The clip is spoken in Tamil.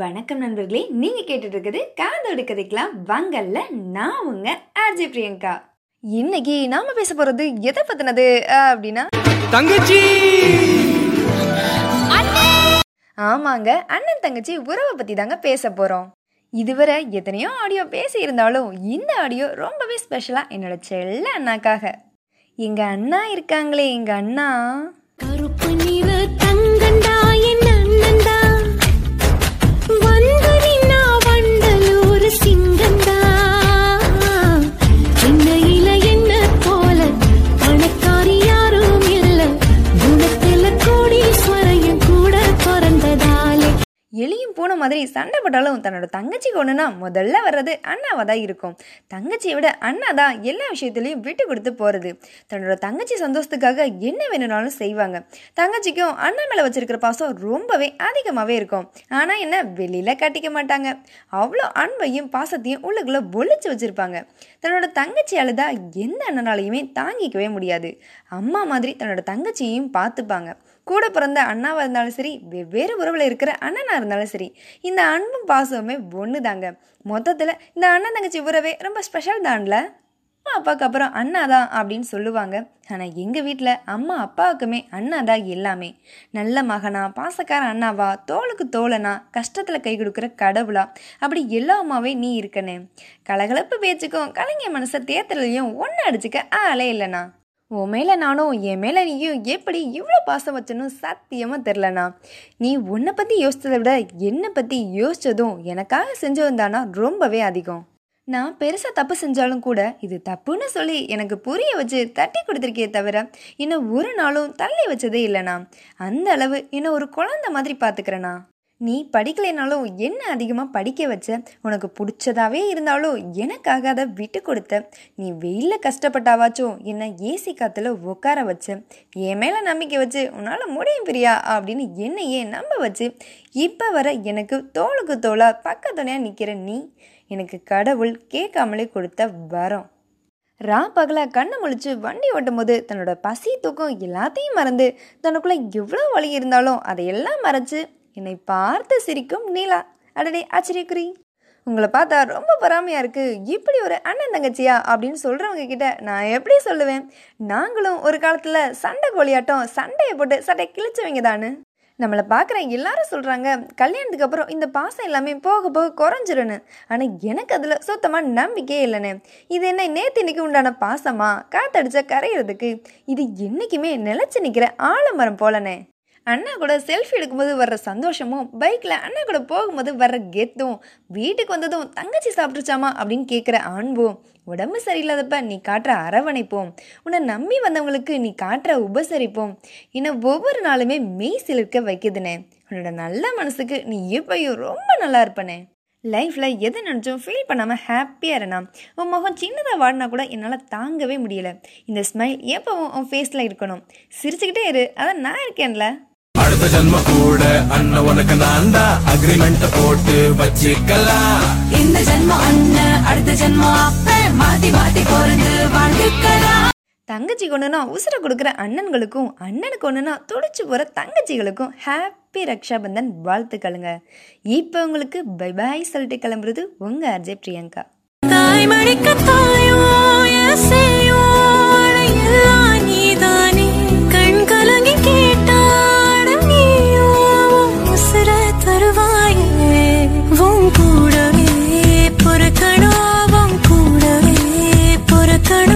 வணக்கம் நண்பர்களே நீங்க கேட்டுட்டு இருக்குது காதோடு கதைக்கலாம் வாங்கல்ல நான் உங்க ஆர்ஜே பிரியங்கா. இன்னைக்கு நாம பேச போறது எதை பத்தினது அப்படின்னா? தங்கச்சி! ஆமாங்க அண்ணன் தங்கச்சி உறவை பத்தி தாங்க பேச போறோம். இதுவரை எத்தனையோ ஆடியோ பேசி இருந்தாலும் இந்த ஆடியோ ரொம்பவே ஸ்பெஷலா என்னோட செல்ல அண்ணாக்காக. எங்க அண்ணா இருக்காங்களே எங்க அண்ணா? கருப்பு நிற போன மாதிரி சண்டை போட்டாலும் தன்னோட தங்கச்சிக்கு ஒன்றுனா முதல்ல வர்றது அண்ணாவாக தான் இருக்கும். தங்கச்சியை விட அண்ணா தான் எல்லா விஷயத்துலையும் விட்டு கொடுத்து போகிறது தன்னோட தங்கச்சி சந்தோஷத்துக்காக என்ன வேணும்னாலும் செய்வாங்க. தங்கச்சிக்கும் அண்ணா மேலே வச்சிருக்கிற பாசம் ரொம்பவே அதிகமாகவே இருக்கும். ஆனால் என்ன வெளியில காட்டிக்க மாட்டாங்க. அவ்வளோ அன்பையும் பாசத்தையும் உள்ளுக்குள்ளே பொழிச்சு வச்சுருப்பாங்க. தன்னோட தங்கச்சி அழுதா எந்த அண்ணனாலையுமே தாங்கிக்கவே முடியாது. அம்மா மாதிரி தன்னோட தங்கச்சியையும் பார்த்துப்பாங்க. கூட பிறந்த அண்ணாவாக இருந்தாலும் சரி வெவ்வேறு உறவில் இருக்கிற அண்ணனாக இருந்தாலும் சரி இந்த அன்பும் பாசமுமே ஒன்று தாங்க மொத்தத்தில் இந்த அண்ணன் தங்கச்சி உறவே ரொம்ப ஸ்பெஷல் தான்ல. அம்மா அப்பாவுக்கு அப்புறம் அண்ணா தான் அப்படின்னு சொல்லுவாங்க. ஆனால் எங்கள் வீட்டில் அம்மா அப்பாவுக்குமே அண்ணா தான் எல்லாமே. நல்ல மகனா பாசக்கார அண்ணாவா தோளுக்கு தோழனா கஷ்டத்தில் கை கொடுக்குற கடவுளா அப்படி எல்லா அம்மாவே நீ இருக்கனே. கலகலப்பு பேச்சுக்கும் கலைஞர் மனசை தேத்துறதுலையும் ஒன்று அடிச்சுக்க ஆளே இல்லைண்ணா உன் மேலே நானும் என் மேலே நீயும் எப்படி இவ்வளோ பாசம் வச்சனும் சத்தியமாக தெரிலண்ணா நீ உன்னை பற்றி யோசித்ததை விட என்னை பற்றி யோசித்ததும் எனக்காக செஞ்சதும் தானா ரொம்பவே அதிகம். நான் பெருசாக தப்பு செஞ்சாலும் கூட இது தப்புன்னு சொல்லி எனக்கு புரிய வச்சு தட்டி கொடுத்துருக்கே தவிர இன்னும் ஒரு நாளும் தள்ளி வச்சதே இல்லைண்ணா. அந்த அளவு இன்னும் ஒரு குழந்தை மாதிரி பார்த்துக்கிறேண்ணா நீ படிக்கலைனாலும் என்ன அதிகமாக படிக்க வச்ச? உனக்கு பிடிச்சதாவே இருந்தாலும் எனக்காக அதை விட்டு கொடுத்த. நீ வெயிலில் கஷ்டப்பட்டாவாச்சும் என்ன ஏசி காற்றுல உட்கார வச்ச. என் மேலே நம்பிக்கை வச்சு உன்னால் முடியும் பிரியா அப்படின்னு என்னையே நம்ப வச்சு. இப்போ வர எனக்கு தோளுக்கு தோளாக பக்கத்துணையாக நிற்கிற நீ எனக்கு கடவுள் கேட்காமலே கொடுத்த வரம். ரா பகல கண்ணை முழிச்சு வண்டி ஓட்டும் போது தன்னோட பசி தூக்கம் எல்லாத்தையும் மறந்து தனக்குள்ள எவ்வளோ வலி இருந்தாலும் அதையெல்லாம் மறைச்சு என்னை பார்த்து சிரிக்கும் நீலா. அடடே ஆச்சரியக்குறி. உங்களை பார்த்தா ரொம்ப பொறாமையாக இருக்குது இப்படி ஒரு அண்ணன் தங்கச்சியா அப்படின்னு சொல்கிறவங்க கிட்ட நான் எப்படி சொல்லுவேன்? நாங்களும் ஒரு காலத்தில் சண்டை கோழியாட்டம் சண்டையை போட்டு சட்டை கிழிச்சவங்க தானு. நம்மளை பார்க்குற எல்லாரும் சொல்கிறாங்க கல்யாணத்துக்கு அப்புறம் இந்த பாசம் எல்லாமே போக போக குறைஞ்சிருன்னு ஆனால் எனக்கு அதில் சுத்தமாக நம்பிக்கையே இல்லைண்ணே இது என்ன நேற்று இன்னைக்கு உண்டான பாசமா? காத்தடிச்சா கரையிறதுக்கு. இது என்றைக்குமே நிலச்சி நிற்கிற ஆலமரம் போலண்ணே அண்ணா கூட செல்ஃபி எடுக்கும்போது வர்ற சந்தோஷமும் பைக்கில் அண்ணா கூட போகும்போது வர்ற கெத்தும் வீட்டுக்கு வந்ததும் தங்கச்சி சாப்பிட்டுச்சாமா அப்படின்னு கேட்குற அன்பும் உடம்பு சரியில்லாதப்ப நீ காட்டுற அரவணைப்போம் உன்னை நம்பி வந்தவங்களுக்கு நீ காட்டுற உபசரிப்போம் இன்னும் ஒவ்வொரு நாளுமே மெய் சிலிர்க்க வைக்குதுனே. உன்னோட நல்ல மனசுக்கு நீ எப்பயும் ரொம்ப நல்லா இருப்பனே. லைஃப்பில் எதை நினச்சும் ஃபீல் பண்ணாமல் ஹாப்பியாக இருனா உன் முகம் சின்னதாக வாடினா கூட என்னால் தாங்கவே முடியல. இந்த ஸ்மைல் எப்பவும் உன் ஃபேஸில் இருக்கணும். சிரிச்சுக்கிட்டே இரு. அதான் நான் இருக்கேன்ல. அடுத்த ஜன்ம கூட அண்ணன் உனக்கு நான் தான் அக்ரிமெண்ட் போட்டு வச்சுக்கலாம். இந்த ஜென்மம் அண்ணன் அடுத்த ஜென்மம் அப்ப மாத்தி மாத்தி பிறந்து வாழ்ந்துக்கலாம். தங்கச்சி கொண்டுனா உசுரை கொடுக்குற அண்ணன்களுக்கும் அண்ணனுக்கு ஒன்றுனா துடிச்சு போகிற தங்கச்சிகளுக்கும் ஹாப்பி ரக்ஷாபந்தன் வாழ்த்துக்களுங்க. இப்போ உங்களுக்கு பை பாய் சொல்லிட்டு கிளம்புறது உங்கள் அஜய் பிரியங்கா. தாய்மடிக்க தாயோ என் little vine.